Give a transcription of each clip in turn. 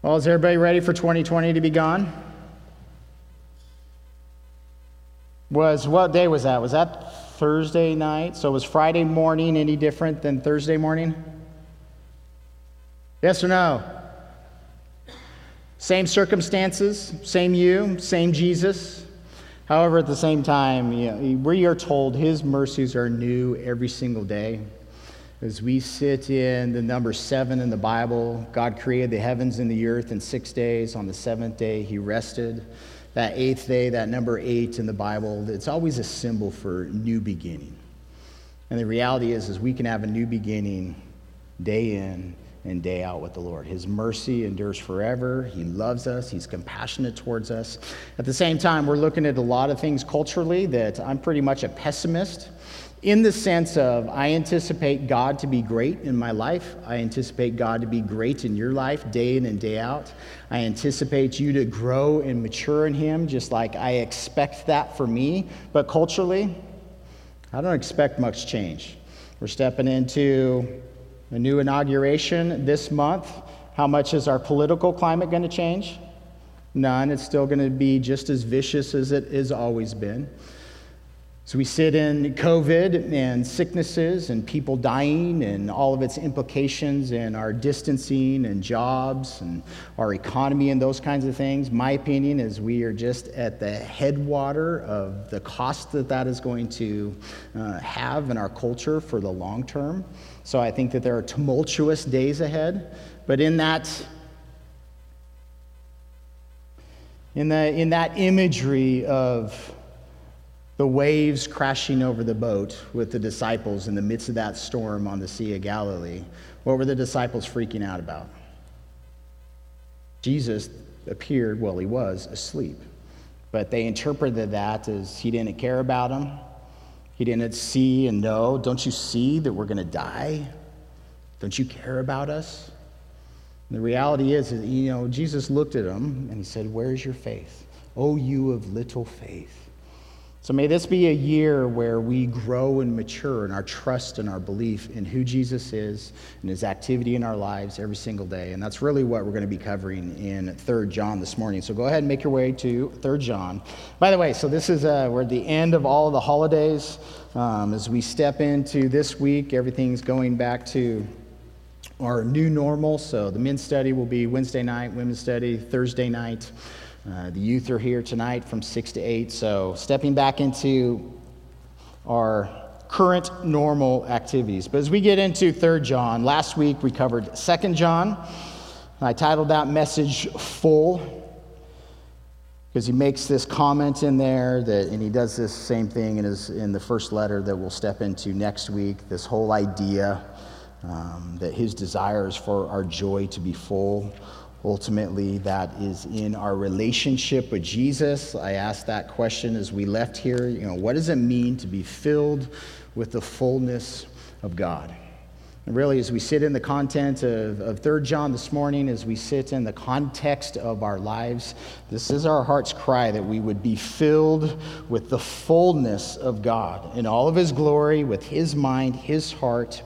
Well, is everybody ready for 2020 to be gone? Was what day was that? Was that Thursday night? So was Friday morning any different than Thursday morning? Yes or no? Same circumstances, same you, same Jesus. However, at the same time, you know, we are told his mercies are new every single day. As we sit in the number seven in the Bible, God created the heavens and the earth in six days. On the seventh day, he rested. That eighth day, that number eight in the Bible, it's always a symbol for new beginning. And the reality is, is we can have a new beginning day in and day out with the Lord. His mercy endures forever. He loves us. He's compassionate towards us. At the same time, we're looking at a lot of things culturally that I'm pretty much a pessimist in the sense of I anticipate God to be great in my life. I anticipate God to be great in your life day in and day out. I anticipate you to grow and mature in Him just like I expect that for me. But culturally, I don't expect much change. We're stepping into a new inauguration this month. How much is our political climate going to change? None. It's still going to be just as vicious as it has always been. So we sit in COVID and sicknesses and people dying and all of its implications and our distancing and jobs and our economy and those kinds of things. My opinion is we are just at the headwater of the cost that that is going to uh, have in our culture for the long term. So I think that there are tumultuous days ahead. But in that in, the, in that imagery of the waves crashing over the boat with the disciples in the midst of that storm on the Sea of Galilee, what were the disciples freaking out about? Jesus appeared, well, he was asleep. But they interpreted that as he didn't care about them. He didn't see and know. Don't you see that we're going to die? Don't you care about us? And the reality is, you know, Jesus looked at them and he said, Where's your faith? Oh, you of little faith. So may this be a year where we grow and mature in our trust and our belief in who Jesus is and his activity in our lives every single day. And that's really what we're going to be covering in 3 John this morning. So go ahead and make your way to 3 John. By the way, so this is, uh, we're at the end of all of the holidays. Um, as we step into this week, everything's going back to our new normal. So the men's study will be Wednesday night, women's study Thursday night. Uh, the youth are here tonight from 6 to 8. So, stepping back into our current normal activities. But as we get into 3rd John, last week we covered 2nd John. I titled that message Full because he makes this comment in there that, and he does this same thing in, his, in the first letter that we'll step into next week this whole idea um, that his desire is for our joy to be full ultimately that is in our relationship with Jesus. I asked that question as we left here. You know, what does it mean to be filled with the fullness of God? And really, as we sit in the content of, of 3 John this morning, as we sit in the context of our lives, this is our heart's cry that we would be filled with the fullness of God in all of His glory, with His mind, His heart,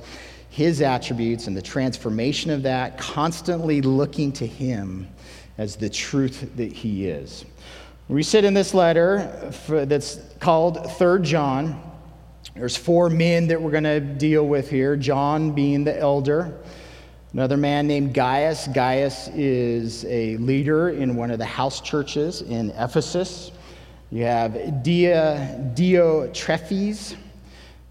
his attributes and the transformation of that, constantly looking to him as the truth that he is. We sit in this letter for, that's called Third John. There's four men that we're going to deal with here, John being the elder. Another man named Gaius. Gaius is a leader in one of the house churches in Ephesus. You have Dia, Diotrephes.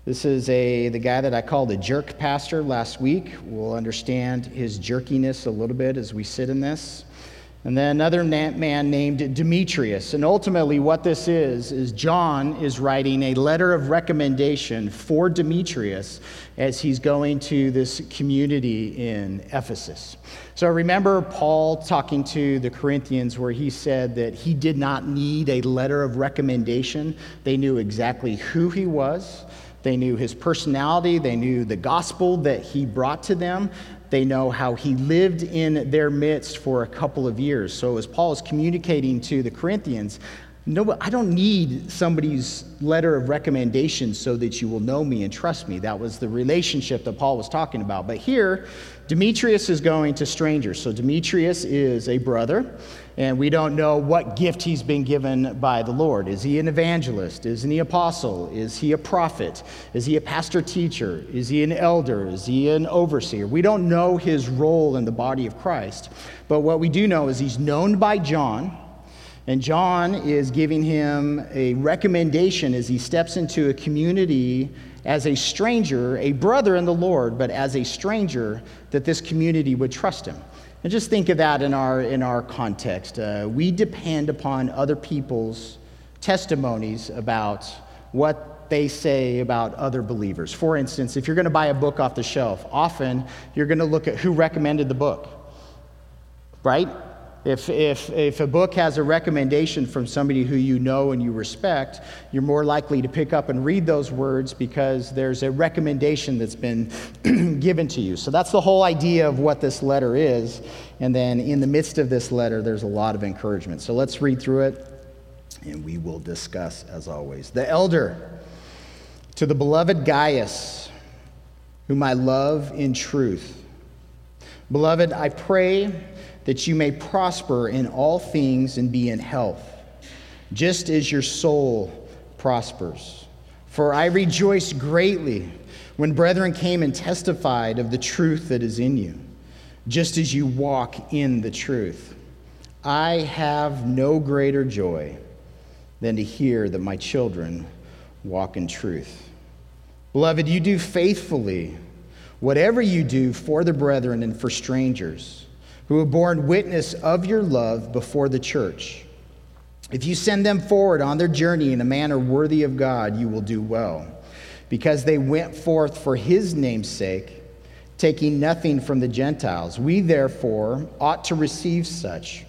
This is a, the guy that I called a jerk pastor last week. We'll understand his jerkiness a little bit as we sit in this. And then another man named Demetrius. And ultimately, what this is, is John is writing a letter of recommendation for Demetrius as he's going to this community in Ephesus. So remember Paul talking to the Corinthians where he said that he did not need a letter of recommendation. They knew exactly who he was. They knew his personality, they knew the gospel that he brought to them. They know how he lived in their midst for a couple of years. So, as Paul is communicating to the Corinthians, No, I don't need somebody's letter of recommendation so that you will know me and trust me. That was the relationship that Paul was talking about. But here, Demetrius is going to strangers. So Demetrius is a brother, and we don't know what gift he's been given by the Lord. Is he an evangelist? Is he an apostle? Is he a prophet? Is he a pastor teacher? Is he an elder? Is he an overseer? We don't know his role in the body of Christ. But what we do know is he's known by John and John is giving him a recommendation as he steps into a community as a stranger, a brother in the Lord, but as a stranger, that this community would trust him. And just think of that in our, in our context. Uh, we depend upon other people's testimonies about what they say about other believers. For instance, if you're going to buy a book off the shelf, often you're going to look at who recommended the book, right? If, if, if a book has a recommendation from somebody who you know and you respect, you're more likely to pick up and read those words because there's a recommendation that's been given to you. So that's the whole idea of what this letter is. And then in the midst of this letter, there's a lot of encouragement. So let's read through it and we will discuss as always. The elder, to the beloved Gaius, whom I love in truth. Beloved, I pray that you may prosper in all things and be in health, just as your soul prospers. For I rejoiced greatly when brethren came and testified of the truth that is in you, just as you walk in the truth. I have no greater joy than to hear that my children walk in truth. Beloved, you do faithfully whatever you do for the brethren and for strangers who have borne witness of your love before the church. If you send them forward on their journey in a manner worthy of God, you will do well, because they went forth for his name's sake, taking nothing from the Gentiles. We, therefore, ought to receive such,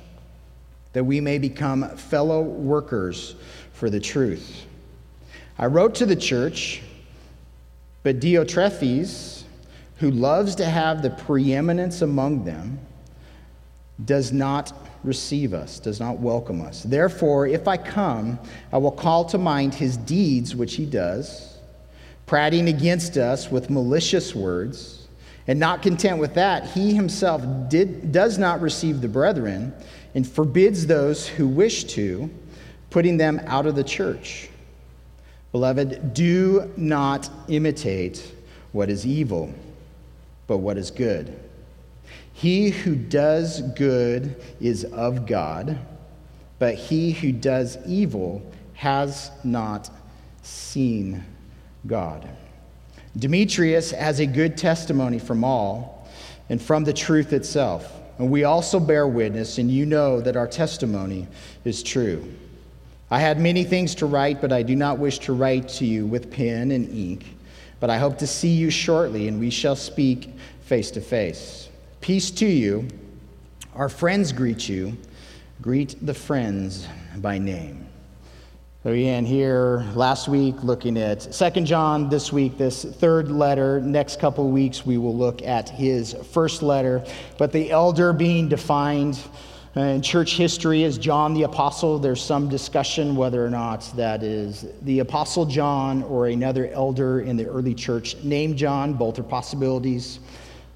that we may become fellow workers for the truth. I wrote to the church, but Diotrephes, who loves to have the preeminence among them, does not receive us, does not welcome us. Therefore, if I come, I will call to mind his deeds which he does, prating against us with malicious words. And not content with that, he himself did, does not receive the brethren and forbids those who wish to, putting them out of the church. Beloved, do not imitate what is evil, but what is good. He who does good is of God, but he who does evil has not seen God. Demetrius has a good testimony from all and from the truth itself. And we also bear witness, and you know that our testimony is true. I had many things to write, but I do not wish to write to you with pen and ink. But I hope to see you shortly, and we shall speak face to face. Peace to you. Our friends greet you. Greet the friends by name. So again, here last week looking at Second John, this week, this third letter. Next couple weeks, we will look at his first letter. But the elder being defined uh, in church history as John the Apostle, there's some discussion whether or not that is the Apostle John or another elder in the early church named John. Both are possibilities.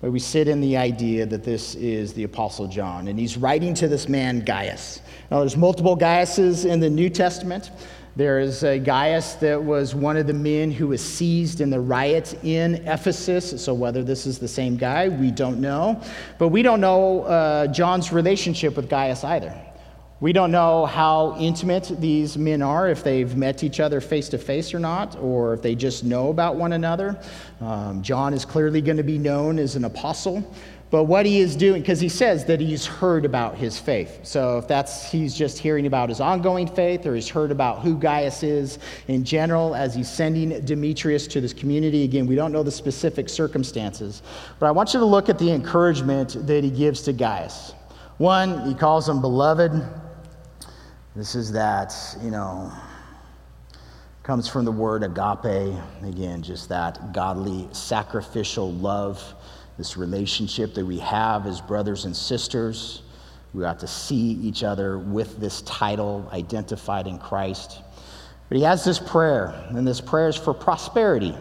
But we sit in the idea that this is the Apostle John, and he's writing to this man, Gaius. Now, there's multiple Gaiuses in the New Testament. There is a Gaius that was one of the men who was seized in the riots in Ephesus. So, whether this is the same guy, we don't know. But we don't know uh, John's relationship with Gaius either. We don't know how intimate these men are, if they've met each other face to face or not, or if they just know about one another. Um, John is clearly going to be known as an apostle. But what he is doing, because he says that he's heard about his faith. So if that's, he's just hearing about his ongoing faith or he's heard about who Gaius is in general as he's sending Demetrius to this community. Again, we don't know the specific circumstances. But I want you to look at the encouragement that he gives to Gaius. One, he calls him beloved. This is that, you know, comes from the word agape. Again, just that godly, sacrificial love, this relationship that we have as brothers and sisters. We ought to see each other with this title identified in Christ. But he has this prayer, and this prayer is for prosperity.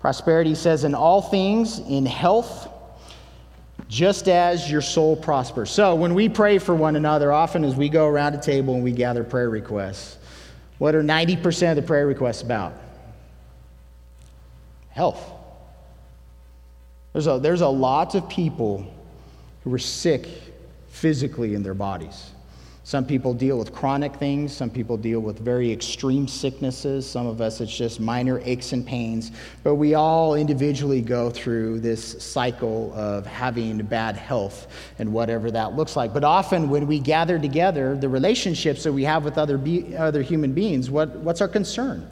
Prosperity says, in all things, in health, just as your soul prospers. So when we pray for one another, often as we go around a table and we gather prayer requests, what are 90% of the prayer requests about? Health. There's a, there's a lot of people who are sick physically in their bodies. Some people deal with chronic things. Some people deal with very extreme sicknesses. Some of us, it's just minor aches and pains. But we all individually go through this cycle of having bad health and whatever that looks like. But often, when we gather together, the relationships that we have with other, be- other human beings, what, what's our concern?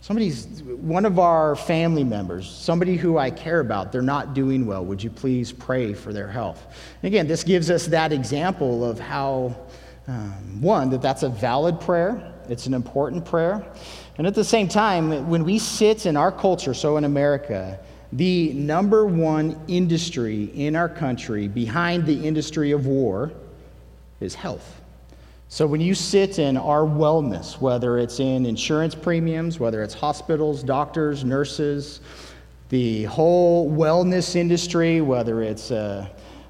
Somebody's, one of our family members, somebody who I care about, they're not doing well. Would you please pray for their health? And again, this gives us that example of how, um, one, that that's a valid prayer, it's an important prayer. And at the same time, when we sit in our culture, so in America, the number one industry in our country behind the industry of war is health. So, when you sit in our wellness, whether it's in insurance premiums, whether it's hospitals, doctors, nurses, the whole wellness industry, whether it's uh,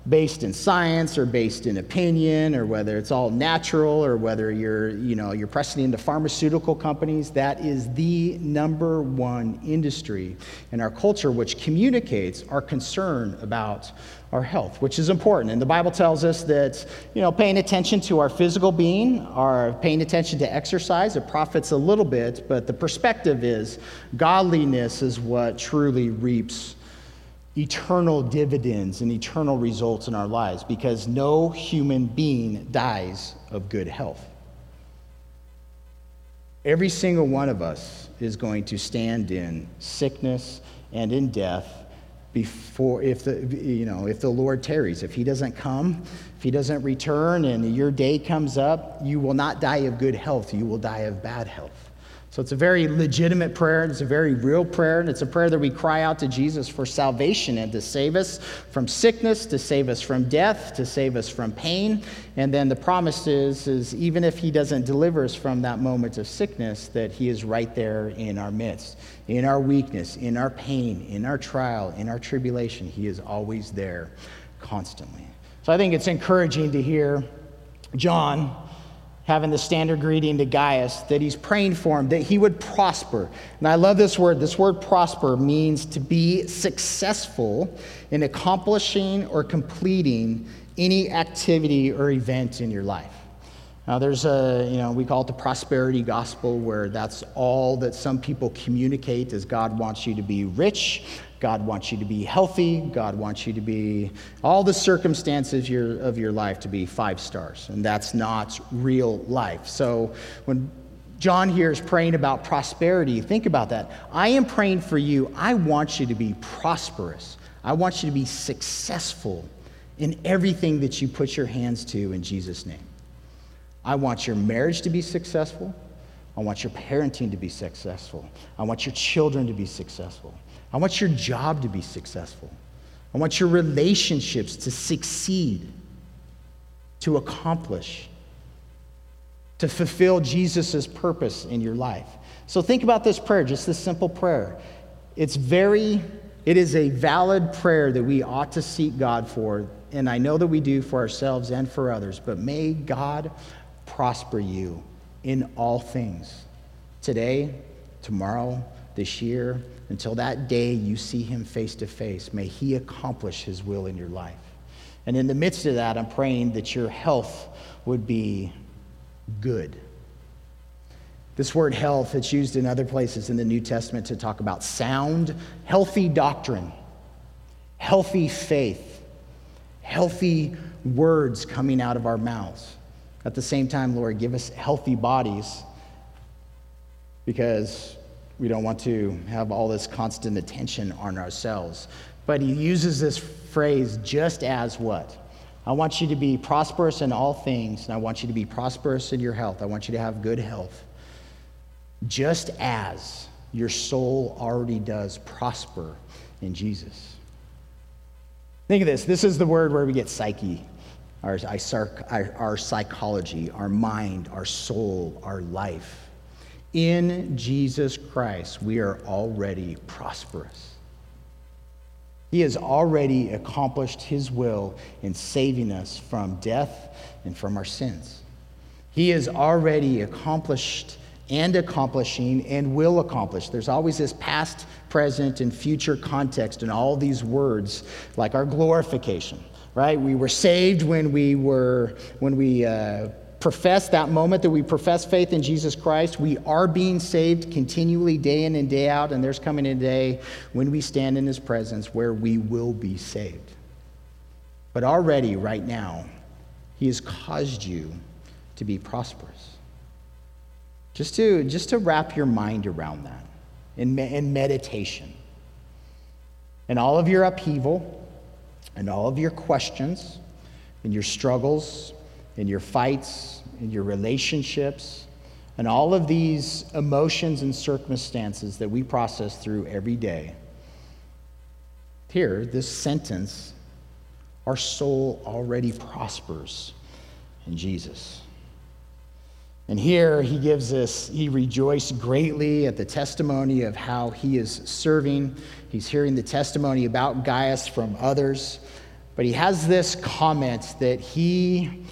based in science or based in opinion or whether it's all natural or whether you're you know you're pressing into pharmaceutical companies that is the number one industry in our culture which communicates our concern about our health which is important. And the bible tells us that you know paying attention to our physical being our paying attention to exercise it profits a little bit but the perspective is godliness is what truly reaps eternal dividends and eternal results in our lives because no human being dies of good health. Every single one of us is going to stand in sickness and in death before if the you know if the Lord tarries. If he doesn't come if he doesn't return and your day comes up you will not die of good health. You will die of bad health so it's a very legitimate prayer. and It's a very real prayer. And it's a prayer that we cry out to Jesus for salvation and to save us from sickness, to save us from death, to save us from pain. And then the promise is, is even if he doesn't deliver us from that moment of sickness, that he is right there in our midst, in our weakness, in our pain, in our trial, in our tribulation. He is always there constantly. So I think it's encouraging to hear John having the standard greeting to Gaius, that he's praying for him, that he would prosper. And I love this word. This word prosper means to be successful in accomplishing or completing any activity or event in your life. Now, there's a, you know, we call it the prosperity gospel, where that's all that some people communicate is God wants you to be rich, God wants you to be healthy. God wants you to be all the circumstances your, of your life to be five stars. And that's not real life. So when John here is praying about prosperity, think about that. I am praying for you. I want you to be prosperous. I want you to be successful in everything that you put your hands to in Jesus' name. I want your marriage to be successful. I want your parenting to be successful. I want your children to be successful. I want your job to be successful. I want your relationships to succeed, to accomplish, to fulfill Jesus' purpose in your life. So think about this prayer, just this simple prayer. It's very, it is a valid prayer that we ought to seek God for, and I know that we do for ourselves and for others, but may God prosper you in all things today, tomorrow, this year, until that day you see him face to face. May he accomplish his will in your life. And in the midst of that, I'm praying that your health would be good. This word health, it's used in other places in the New Testament to talk about sound, healthy doctrine, healthy faith, healthy words coming out of our mouths. At the same time, Lord, give us healthy bodies because we don't want to have all this constant attention on ourselves. But he uses this phrase just as what? I want you to be prosperous in all things, and I want you to be prosperous in your health. I want you to have good health. Just as your soul already does prosper in Jesus. Think of this. This is the word where we get psyche. Our, our, our psychology, our mind, our soul, our life. In Jesus Christ, we are already prosperous. He has already accomplished his will in saving us from death and from our sins. He has already accomplished and accomplishing and will accomplish. There's always this past, present, and future context in all these words, like our glorification, right? We were saved when we were, when we, uh, profess that moment that we profess faith in Jesus Christ, we are being saved continually day in and day out, and there's coming a day when we stand in His presence where we will be saved. But already, right now, He has caused you to be prosperous. Just to, just to wrap your mind around that in, in meditation. And all of your upheaval, and all of your questions, and your struggles, and your fights, and your relationships, and all of these emotions and circumstances that we process through every day. Here, this sentence, our soul already prospers in Jesus. And here he gives us, he rejoiced greatly at the testimony of how he is serving. He's hearing the testimony about Gaius from others. But he has this comment that he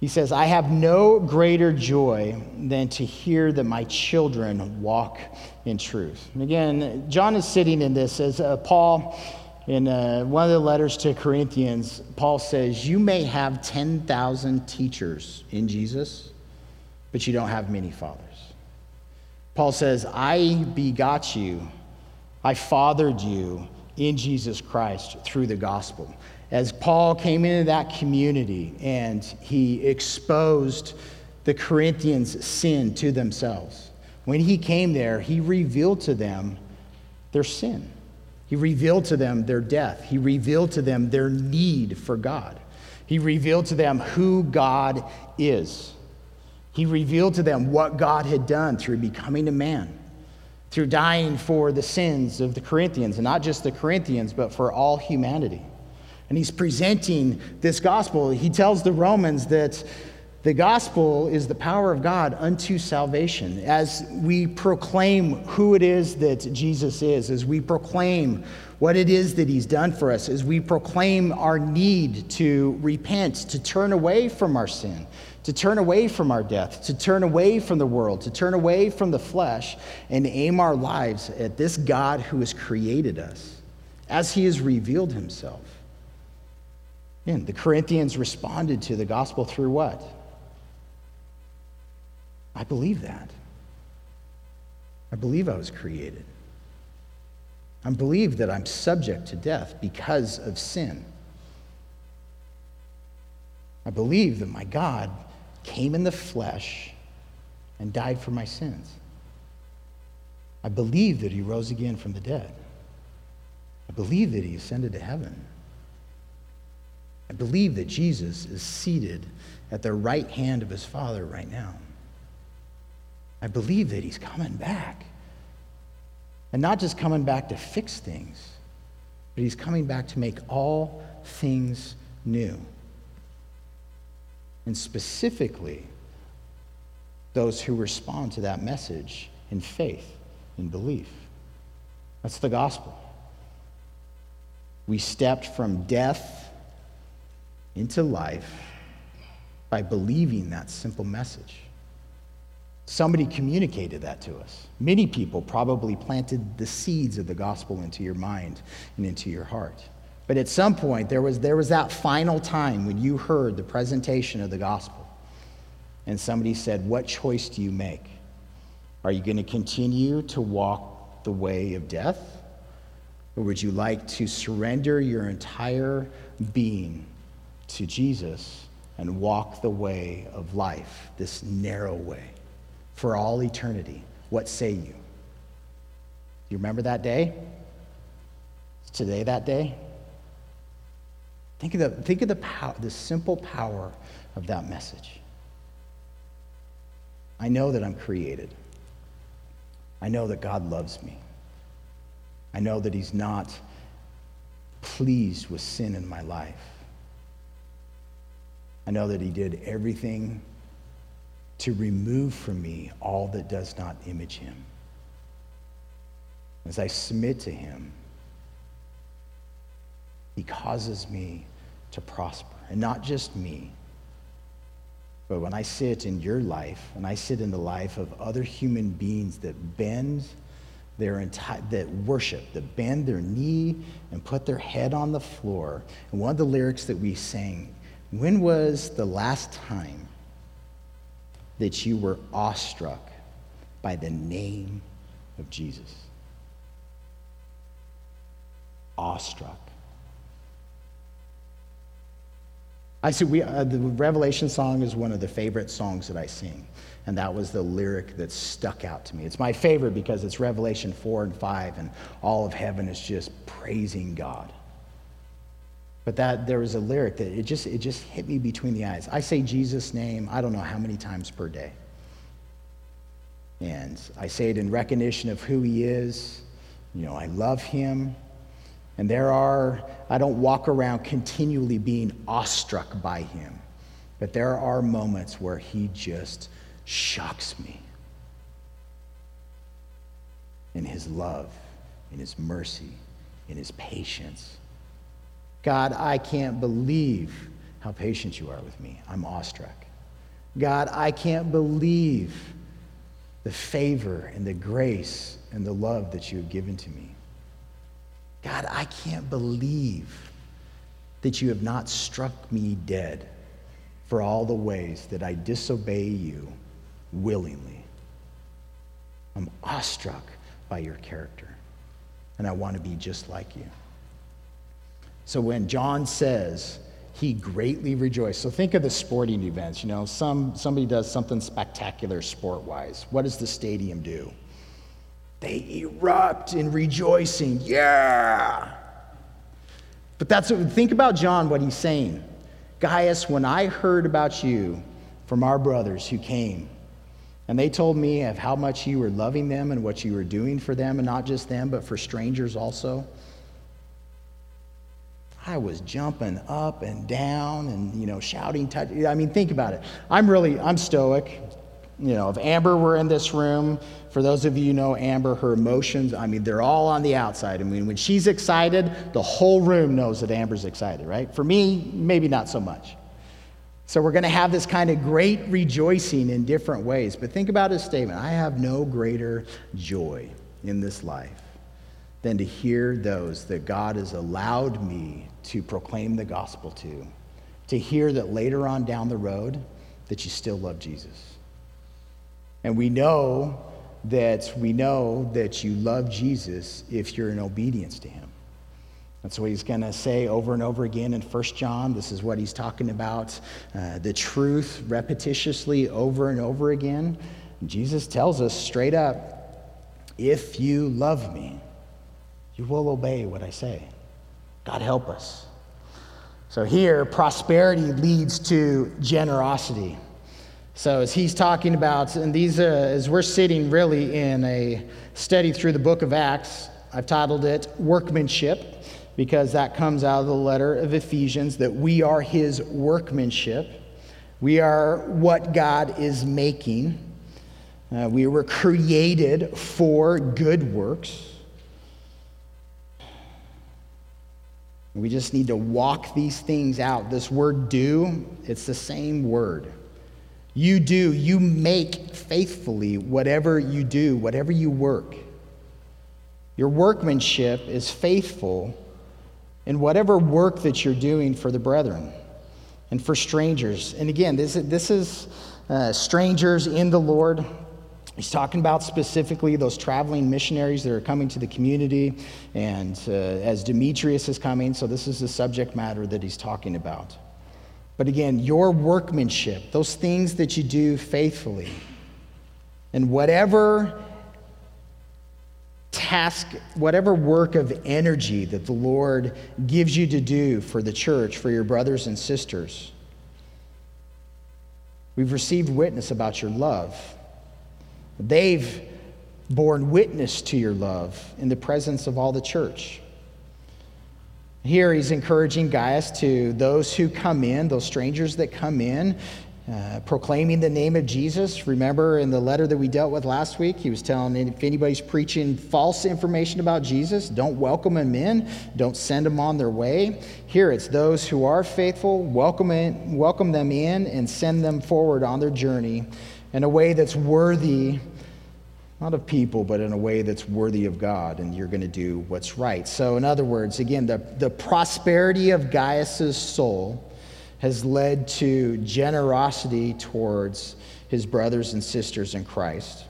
he says, I have no greater joy than to hear that my children walk in truth. And again, John is sitting in this as uh, Paul, in uh, one of the letters to Corinthians, Paul says, You may have 10,000 teachers in Jesus, but you don't have many fathers. Paul says, I begot you, I fathered you in Jesus Christ through the gospel as Paul came into that community and he exposed the Corinthians' sin to themselves, when he came there, he revealed to them their sin. He revealed to them their death. He revealed to them their need for God. He revealed to them who God is. He revealed to them what God had done through becoming a man, through dying for the sins of the Corinthians, and not just the Corinthians, but for all humanity and he's presenting this gospel. He tells the Romans that the gospel is the power of God unto salvation. As we proclaim who it is that Jesus is, as we proclaim what it is that he's done for us, as we proclaim our need to repent, to turn away from our sin, to turn away from our death, to turn away from the world, to turn away from the flesh, and aim our lives at this God who has created us, as he has revealed himself. And the Corinthians responded to the gospel through what? I believe that. I believe I was created. I believe that I'm subject to death because of sin. I believe that my God came in the flesh and died for my sins. I believe that he rose again from the dead. I believe that he ascended to heaven. I believe that Jesus is seated at the right hand of his Father right now. I believe that he's coming back. And not just coming back to fix things, but he's coming back to make all things new. And specifically, those who respond to that message in faith, in belief. That's the gospel. We stepped from death into life by believing that simple message. Somebody communicated that to us. Many people probably planted the seeds of the gospel into your mind and into your heart. But at some point, there was, there was that final time when you heard the presentation of the gospel, and somebody said, What choice do you make? Are you going to continue to walk the way of death? Or would you like to surrender your entire being to Jesus and walk the way of life, this narrow way, for all eternity. What say you? Do you remember that day? Is today that day? Think of the, think of the, power, the simple power of that message. I know that I'm created. I know that God loves me. I know that He's not pleased with sin in my life. I know that He did everything to remove from me all that does not image Him. As I submit to Him, He causes me to prosper. And not just me, but when I sit in your life, and I sit in the life of other human beings that bend their entire, that worship, that bend their knee and put their head on the floor. And one of the lyrics that we sang, when was the last time that you were awestruck by the name of Jesus? Awestruck. I see we, uh, the Revelation song is one of the favorite songs that I sing. And that was the lyric that stuck out to me. It's my favorite because it's Revelation 4 and 5, and all of heaven is just praising God. But that there was a lyric that it just, it just hit me between the eyes. I say Jesus' name, I don't know how many times per day. And I say it in recognition of who he is. You know, I love him. And there are, I don't walk around continually being awestruck by him, but there are moments where he just shocks me in his love, in his mercy, in his patience. God, I can't believe how patient you are with me. I'm awestruck. God, I can't believe the favor and the grace and the love that you have given to me. God, I can't believe that you have not struck me dead for all the ways that I disobey you willingly. I'm awestruck by your character, and I want to be just like you. So when John says, he greatly rejoiced. So think of the sporting events. You know, some, somebody does something spectacular sport wise. What does the stadium do? They erupt in rejoicing. Yeah. But that's what, think about John, what he's saying. Gaius, when I heard about you from our brothers who came, and they told me of how much you were loving them and what you were doing for them, and not just them, but for strangers also. I was jumping up and down and, you know, shouting. I mean, think about it. I'm really, I'm stoic. You know, if Amber were in this room, for those of you who know Amber, her emotions, I mean, they're all on the outside. I mean, when she's excited, the whole room knows that Amber's excited, right? For me, maybe not so much. So we're going to have this kind of great rejoicing in different ways. But think about his statement I have no greater joy in this life than to hear those that God has allowed me to proclaim the gospel to, to hear that later on down the road that you still love Jesus. And we know that we know that you love Jesus if you're in obedience to him. That's what he's going to say over and over again in 1 John. This is what he's talking about uh, the truth repetitiously over and over again. Jesus tells us straight up if you love me, you will obey what I say. God help us. So here, prosperity leads to generosity. So, as he's talking about, and these, uh, as we're sitting really in a study through the book of Acts, I've titled it Workmanship, because that comes out of the letter of Ephesians that we are his workmanship. We are what God is making. Uh, we were created for good works. We just need to walk these things out. This word do, it's the same word. You do, you make faithfully whatever you do, whatever you work. Your workmanship is faithful in whatever work that you're doing for the brethren and for strangers. And again, this, this is uh, strangers in the Lord. He's talking about specifically those traveling missionaries that are coming to the community, and uh, as Demetrius is coming, so this is the subject matter that he's talking about. But again, your workmanship, those things that you do faithfully, and whatever task, whatever work of energy that the Lord gives you to do for the church, for your brothers and sisters, we've received witness about your love. They've borne witness to your love in the presence of all the church. Here he's encouraging Gaius to those who come in, those strangers that come in, uh, proclaiming the name of Jesus. Remember in the letter that we dealt with last week, he was telling if anybody's preaching false information about Jesus, don't welcome them in, don't send them on their way. Here it's those who are faithful, welcome, in, welcome them in and send them forward on their journey in a way that's worthy not of people, but in a way that's worthy of God, and you're going to do what's right. So, in other words, again, the, the prosperity of Gaius's soul has led to generosity towards his brothers and sisters in Christ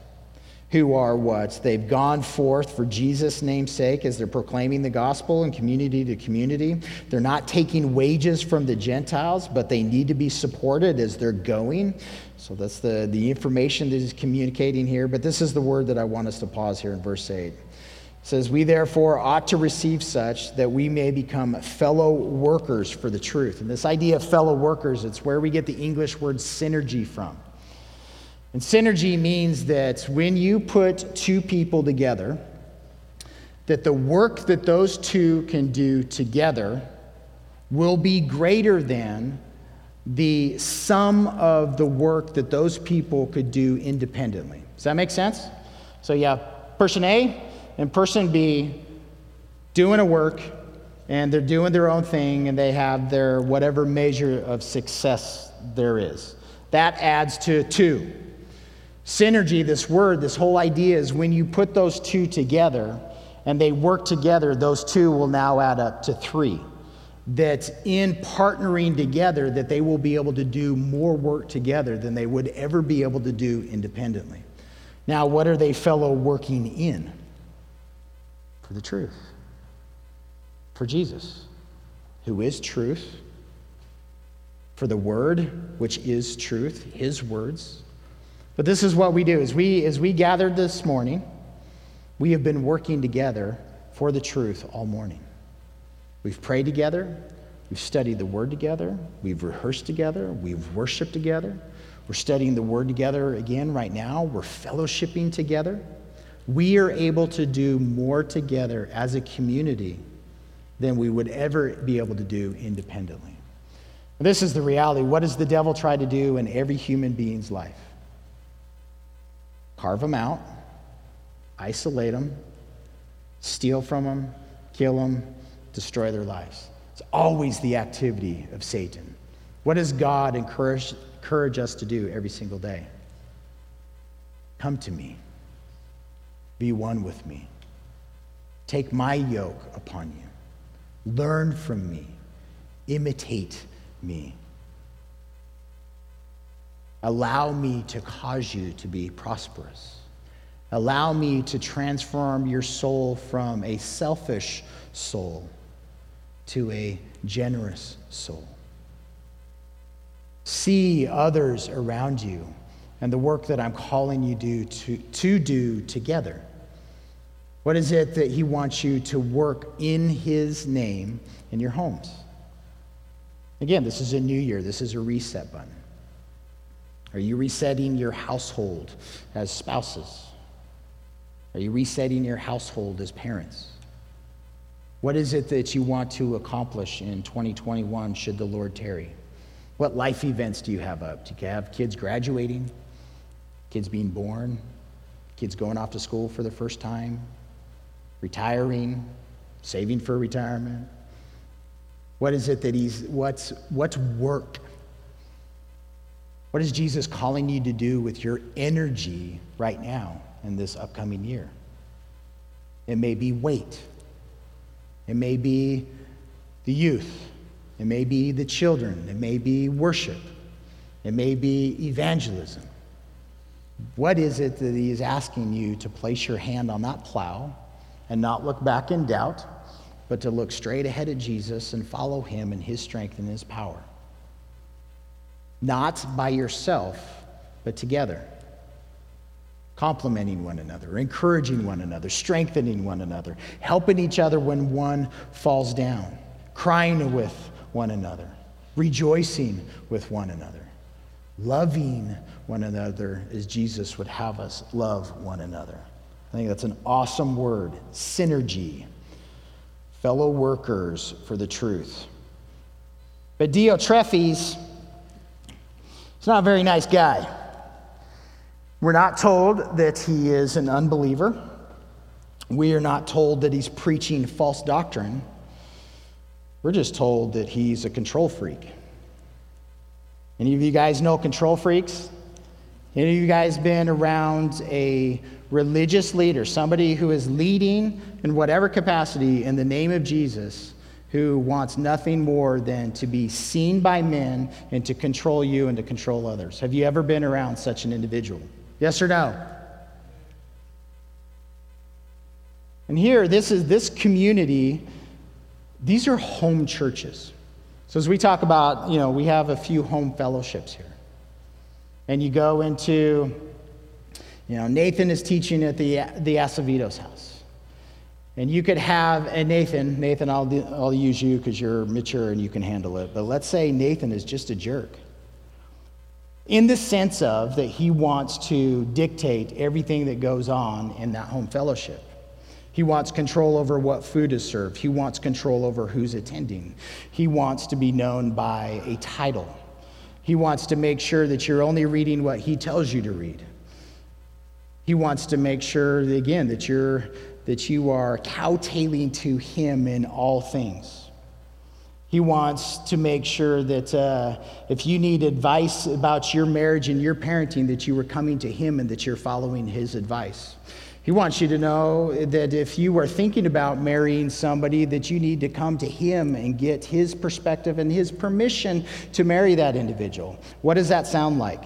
who are what? They've gone forth for Jesus' name's sake as they're proclaiming the gospel and community to community. They're not taking wages from the Gentiles, but they need to be supported as they're going. So that's the, the information that he's communicating here. But this is the word that I want us to pause here in verse 8. It says, We therefore ought to receive such that we may become fellow workers for the truth. And this idea of fellow workers, it's where we get the English word synergy from. And synergy means that when you put two people together, that the work that those two can do together will be greater than the sum of the work that those people could do independently. Does that make sense? So you have person A and person B doing a work, and they're doing their own thing, and they have their whatever measure of success there is. That adds to two. Synergy, this word, this whole idea is when you put those two together and they work together, those two will now add up to three. That in partnering together, that they will be able to do more work together than they would ever be able to do independently. Now, what are they fellow working in? For the truth. For Jesus, who is truth. For the word, which is truth, his words but this is what we do. As we, as we gathered this morning, we have been working together for the truth all morning. We've prayed together. We've studied the Word together. We've rehearsed together. We've worshiped together. We're studying the Word together again right now. We're fellowshipping together. We are able to do more together as a community than we would ever be able to do independently. This is the reality. What does the devil try to do in every human being's life? carve them out, isolate them, steal from them, kill them, destroy their lives. It's always the activity of Satan. What does God encourage, encourage us to do every single day? Come to me. Be one with me. Take my yoke upon you. Learn from me. Imitate me. Allow me to cause you to be prosperous. Allow me to transform your soul from a selfish soul to a generous soul. See others around you and the work that I'm calling you do to, to do together. What is it that He wants you to work in His name in your homes? Again, this is a new year, this is a reset button. Are you resetting your household as spouses? Are you resetting your household as parents? What is it that you want to accomplish in 2021 should the Lord tarry? What life events do you have up? Do you have kids graduating? Kids being born? Kids going off to school for the first time? Retiring? Saving for retirement? What is it that he's, what's, what's work what is Jesus calling you to do with your energy right now in this upcoming year? It may be weight. It may be the youth. It may be the children. It may be worship. It may be evangelism. What is it that he is asking you to place your hand on that plow and not look back in doubt, but to look straight ahead at Jesus and follow him in his strength and his power? not by yourself, but together. Complementing one another, encouraging one another, strengthening one another, helping each other when one falls down, crying with one another, rejoicing with one another, loving one another as Jesus would have us love one another. I think that's an awesome word synergy fellow workers for the truth. But Diotrephes, he's not a very nice guy. We're not told that he is an unbeliever. We are not told that he's preaching false doctrine. We're just told that he's a control freak. Any of you guys know control freaks? Any of you guys been around a religious leader, somebody who is leading in whatever capacity in the name of Jesus, who wants nothing more than to be seen by men and to control you and to control others? Have you ever been around such an individual? Yes or no? And here, this is this community, these are home churches. So as we talk about, you know, we have a few home fellowships here. And you go into, you know, Nathan is teaching at the, the Acevedo's house. And you could have, and Nathan, Nathan, I'll, I'll use you because you're mature and you can handle it. But let's say Nathan is just a jerk in the sense of that he wants to dictate everything that goes on in that home fellowship. He wants control over what food is served. He wants control over who's attending. He wants to be known by a title. He wants to make sure that you're only reading what he tells you to read. He wants to make sure, again, that, you're, that you are cowtailing to him in all things. He wants to make sure that uh, if you need advice about your marriage and your parenting, that you are coming to Him and that you're following His advice. He wants you to know that if you are thinking about marrying somebody, that you need to come to Him and get His perspective and His permission to marry that individual. What does that sound like?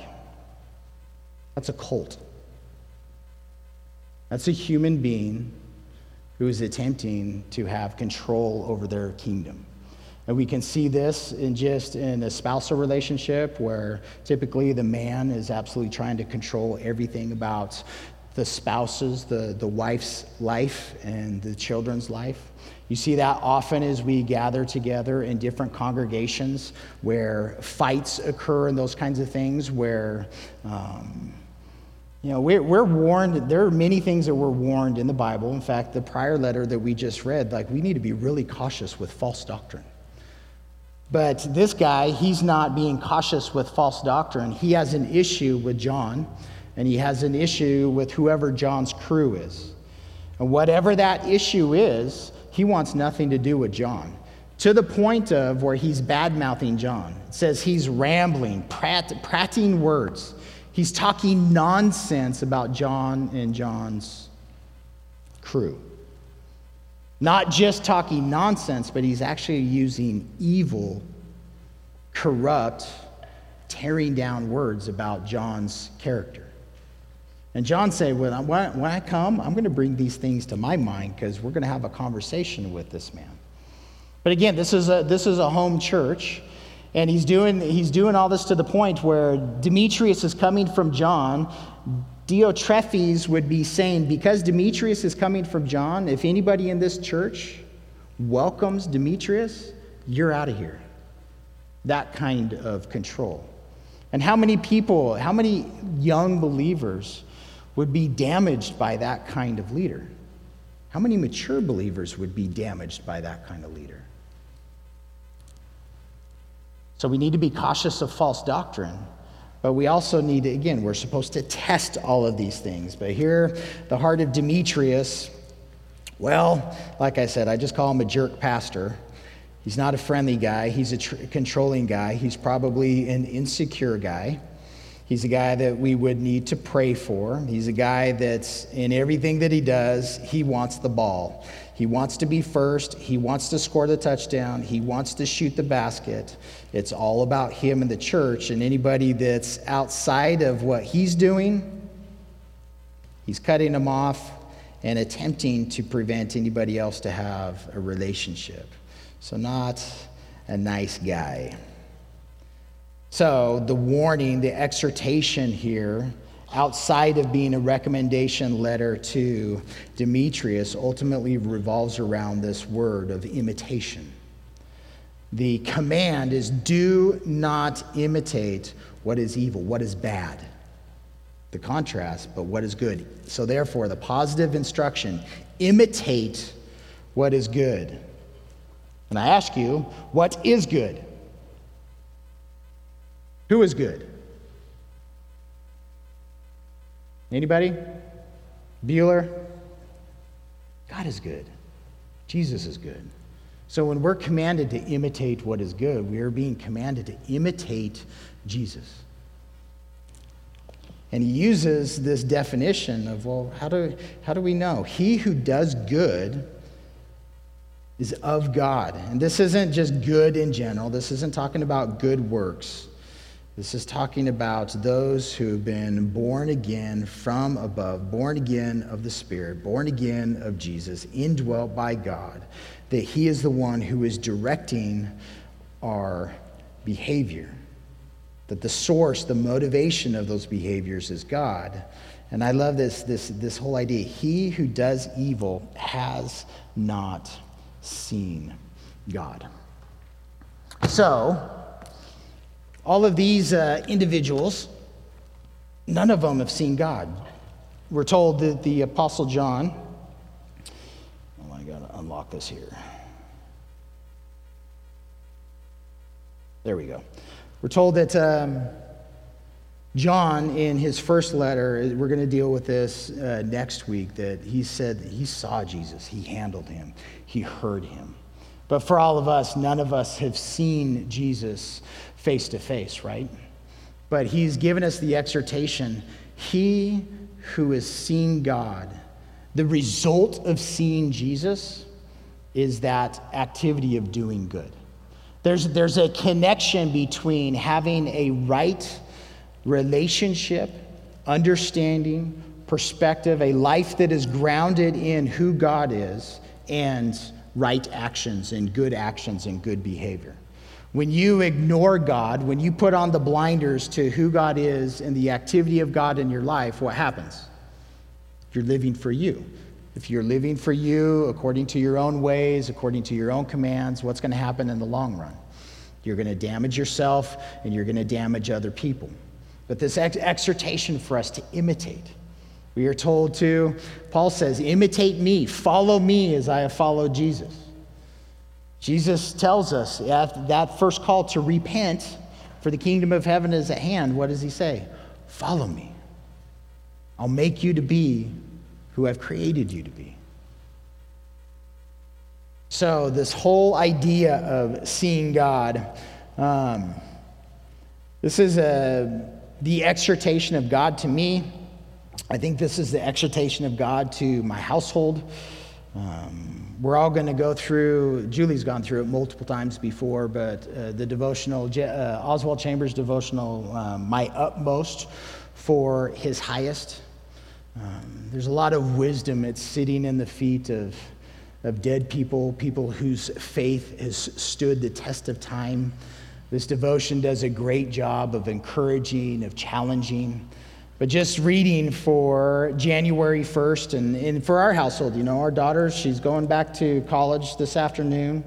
That's a cult. That's a human being who is attempting to have control over their kingdom. And we can see this in just in a spousal relationship where typically the man is absolutely trying to control everything about the spouse's, the, the wife's life and the children's life. You see that often as we gather together in different congregations where fights occur and those kinds of things, where, um, you know, we're, we're warned. There are many things that we're warned in the Bible. In fact, the prior letter that we just read, like, we need to be really cautious with false doctrine. But this guy, he's not being cautious with false doctrine. He has an issue with John, and he has an issue with whoever John's crew is. And whatever that issue is, he wants nothing to do with John. To the point of where he's bad mouthing John. It says he's rambling, prat, prating words. He's talking nonsense about John and John's crew. Not just talking nonsense, but he's actually using evil, corrupt, tearing down words about John's character. And John said, when I, when I come, I'm going to bring these things to my mind because we're going to have a conversation with this man. But again, this is a, this is a home church. And he's doing, he's doing all this to the point where Demetrius is coming from John. Diotrephes would be saying, because Demetrius is coming from John, if anybody in this church welcomes Demetrius, you're out of here. That kind of control. And how many people, how many young believers would be damaged by that kind of leader? How many mature believers would be damaged by that kind of leader? So we need to be cautious of false doctrine but we also need to, again, we're supposed to test all of these things. But here, the heart of Demetrius, well, like I said, I just call him a jerk pastor. He's not a friendly guy, he's a tr- controlling guy, he's probably an insecure guy. He's a guy that we would need to pray for. He's a guy that's in everything that he does, he wants the ball. He wants to be first. He wants to score the touchdown. He wants to shoot the basket. It's all about him and the church. And anybody that's outside of what he's doing, he's cutting them off and attempting to prevent anybody else to have a relationship. So, not a nice guy. So, the warning, the exhortation here outside of being a recommendation letter to Demetrius, ultimately revolves around this word of imitation. The command is do not imitate what is evil, what is bad. The contrast, but what is good. So, therefore, the positive instruction imitate what is good. And I ask you, what is good? Who is good? Anybody? Bueller? God is good. Jesus is good. So when we're commanded to imitate what is good, we are being commanded to imitate Jesus. And he uses this definition of, well, how do, how do we know? He who does good is of God. And this isn't just good in general, this isn't talking about good works. This is talking about those who have been born again from above, born again of the Spirit, born again of Jesus, indwelt by God, that He is the one who is directing our behavior, that the source, the motivation of those behaviors is God. And I love this, this, this whole idea. He who does evil has not seen God. So, all of these uh, individuals, none of them have seen God. We're told that the Apostle John, oh, I got to unlock this here. There we go. We're told that um, John, in his first letter, we're going to deal with this uh, next week, that he said that he saw Jesus, he handled him, he heard him. But for all of us, none of us have seen Jesus face to face, right? But he's given us the exhortation He who has seen God, the result of seeing Jesus is that activity of doing good. There's, there's a connection between having a right relationship, understanding, perspective, a life that is grounded in who God is, and right actions and good actions and good behavior. When you ignore God, when you put on the blinders to who God is and the activity of God in your life, what happens? You're living for you. If you're living for you according to your own ways, according to your own commands, what's going to happen in the long run? You're going to damage yourself and you're going to damage other people. But this ex- exhortation for us to imitate. We are told to, Paul says, imitate me, follow me as I have followed Jesus. Jesus tells us at that first call to repent, for the kingdom of heaven is at hand. What does he say? Follow me. I'll make you to be who I've created you to be. So, this whole idea of seeing God, um, this is a, the exhortation of God to me. I think this is the exhortation of God to my household. Um, we're all going to go through, Julie's gone through it multiple times before, but uh, the devotional, uh, Oswald Chambers devotional, um, My Utmost for His Highest. Um, there's a lot of wisdom. It's sitting in the feet of, of dead people, people whose faith has stood the test of time. This devotion does a great job of encouraging, of challenging. But just reading for January 1st, and, and for our household, you know, our daughter, she's going back to college this afternoon.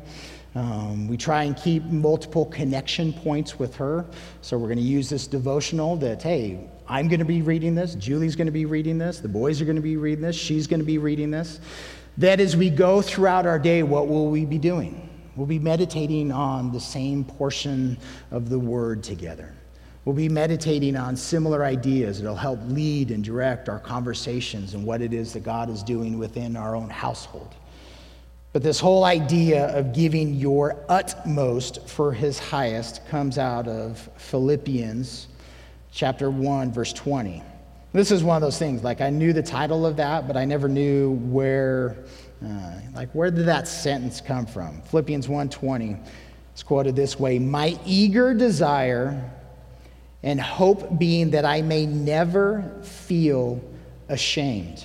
Um, we try and keep multiple connection points with her. So we're going to use this devotional that, hey, I'm going to be reading this, Julie's going to be reading this, the boys are going to be reading this, she's going to be reading this. That as we go throughout our day, what will we be doing? We'll be meditating on the same portion of the word together. We'll be meditating on similar ideas that'll help lead and direct our conversations and what it is that God is doing within our own household. But this whole idea of giving your utmost for his highest comes out of Philippians chapter 1 verse 20. This is one of those things like I knew the title of that, but I never knew where uh, like where did that sentence come from? Philippians 1:20 is quoted this way, "My eager desire and hope being that I may never feel ashamed.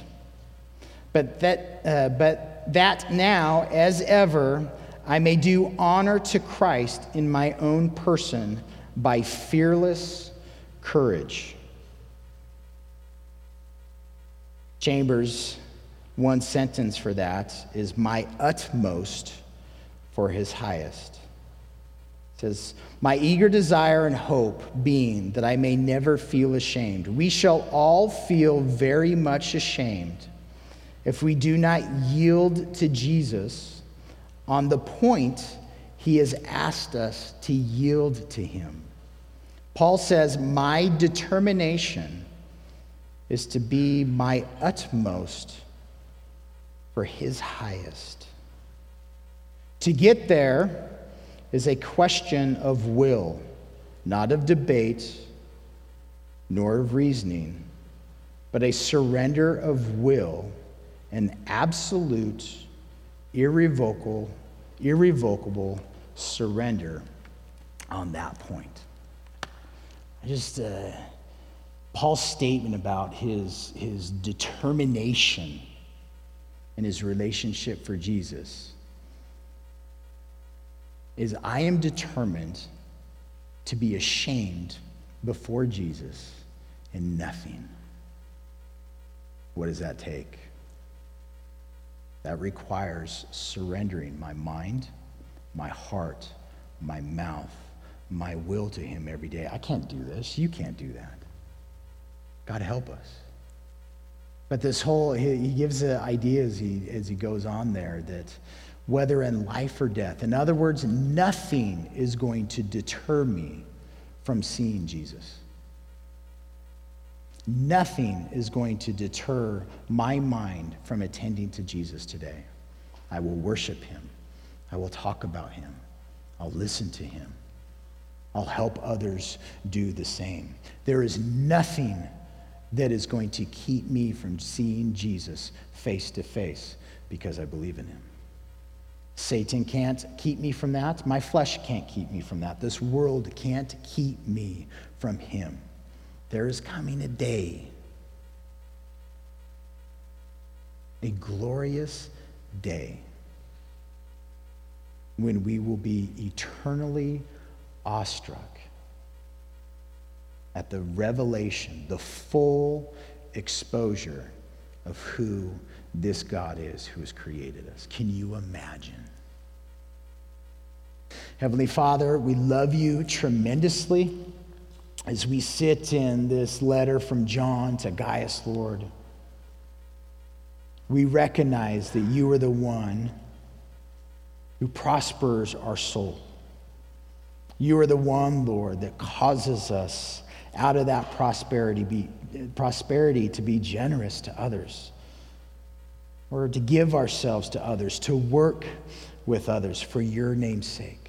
But that, uh, but that now, as ever, I may do honor to Christ in my own person by fearless courage. Chambers, one sentence for that is my utmost for his highest. It says, My eager desire and hope being that I may never feel ashamed. We shall all feel very much ashamed if we do not yield to Jesus on the point He has asked us to yield to Him. Paul says, My determination is to be my utmost for His highest. To get there is a question of will, not of debate, nor of reasoning, but a surrender of will, an absolute, irrevocable, irrevocable surrender on that point. I just, uh, Paul's statement about his, his determination and his relationship for Jesus is I am determined to be ashamed before Jesus in nothing. What does that take? That requires surrendering my mind, my heart, my mouth, my will to Him every day. I can't do this. You can't do that. God help us. But this whole, he, gives the idea as he, as he goes on there that whether in life or death, in other words, nothing is going to deter me from seeing Jesus. Nothing is going to deter my mind from attending to Jesus today. I will worship him. I will talk about him. I'll listen to him. I'll help others do the same. There is nothing that is going to keep me from seeing Jesus face to face because I believe in him. Satan can't keep me from that. My flesh can't keep me from that. This world can't keep me from him. There is coming a day, a glorious day, when we will be eternally awestruck at the revelation, the full exposure of who this God is who has created us. Can you imagine? Heavenly Father, we love you tremendously as we sit in this letter from John to Gaius, Lord, we recognize that you are the one who prospers our soul. You are the one, Lord, that causes us out of that prosperity, be, prosperity to be generous to others, or to give ourselves to others, to work with others for your name's sake.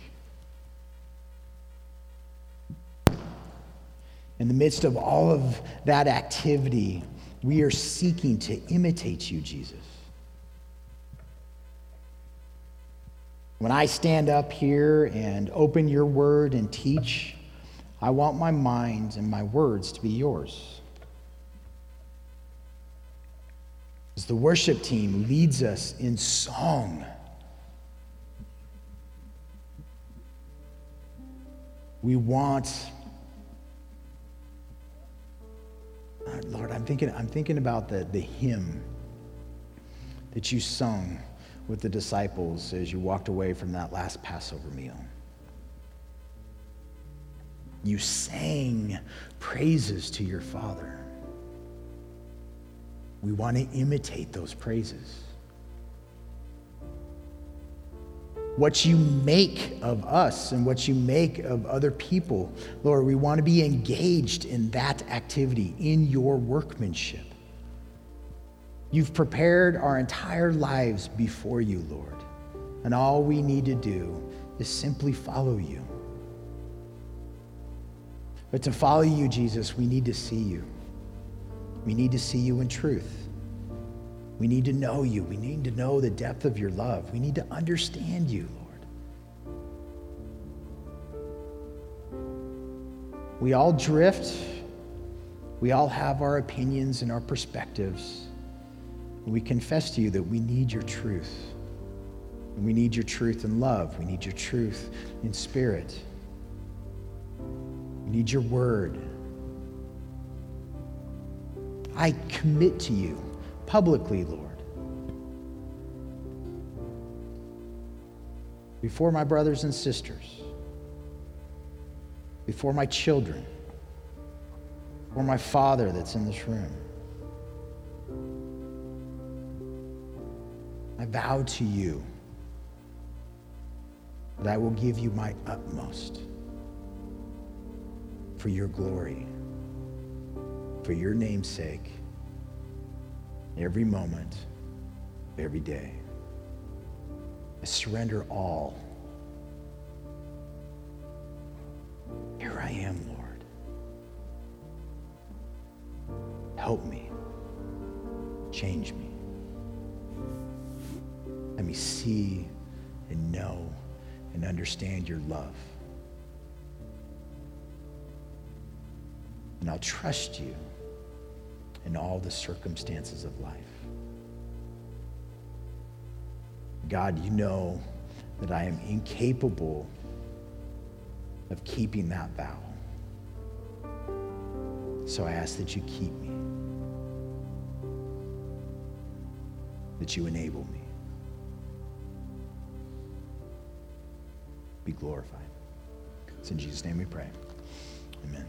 In the midst of all of that activity, we are seeking to imitate you, Jesus. When I stand up here and open your word and teach, I want my mind and my words to be yours. As the worship team leads us in song, we want Lord, I'm thinking, I'm thinking about the, the hymn that you sung with the disciples as you walked away from that last Passover meal. You sang praises to your Father. We want to imitate those praises. What you make of us and what you make of other people. Lord, we want to be engaged in that activity, in your workmanship. You've prepared our entire lives before you, Lord. And all we need to do is simply follow you. But to follow you, Jesus, we need to see you. We need to see you in truth. We need to know you. We need to know the depth of your love. We need to understand you, Lord. We all drift. We all have our opinions and our perspectives. We confess to you that we need your truth. And we need your truth in love. We need your truth in spirit. We need your word. I commit to you publicly, Lord. Before my brothers and sisters, before my children, before my father that's in this room. I vow to you that I will give you my utmost for your glory, for your name's sake, every moment, every day. I surrender all. Here I am, Lord. Help me. Change me. Let me see and know and understand your love. And I'll trust you in all the circumstances of life. God, you know that I am incapable of keeping that vow. So I ask that you keep me, that you enable me. Be glorified. It's in Jesus' name we pray. Amen.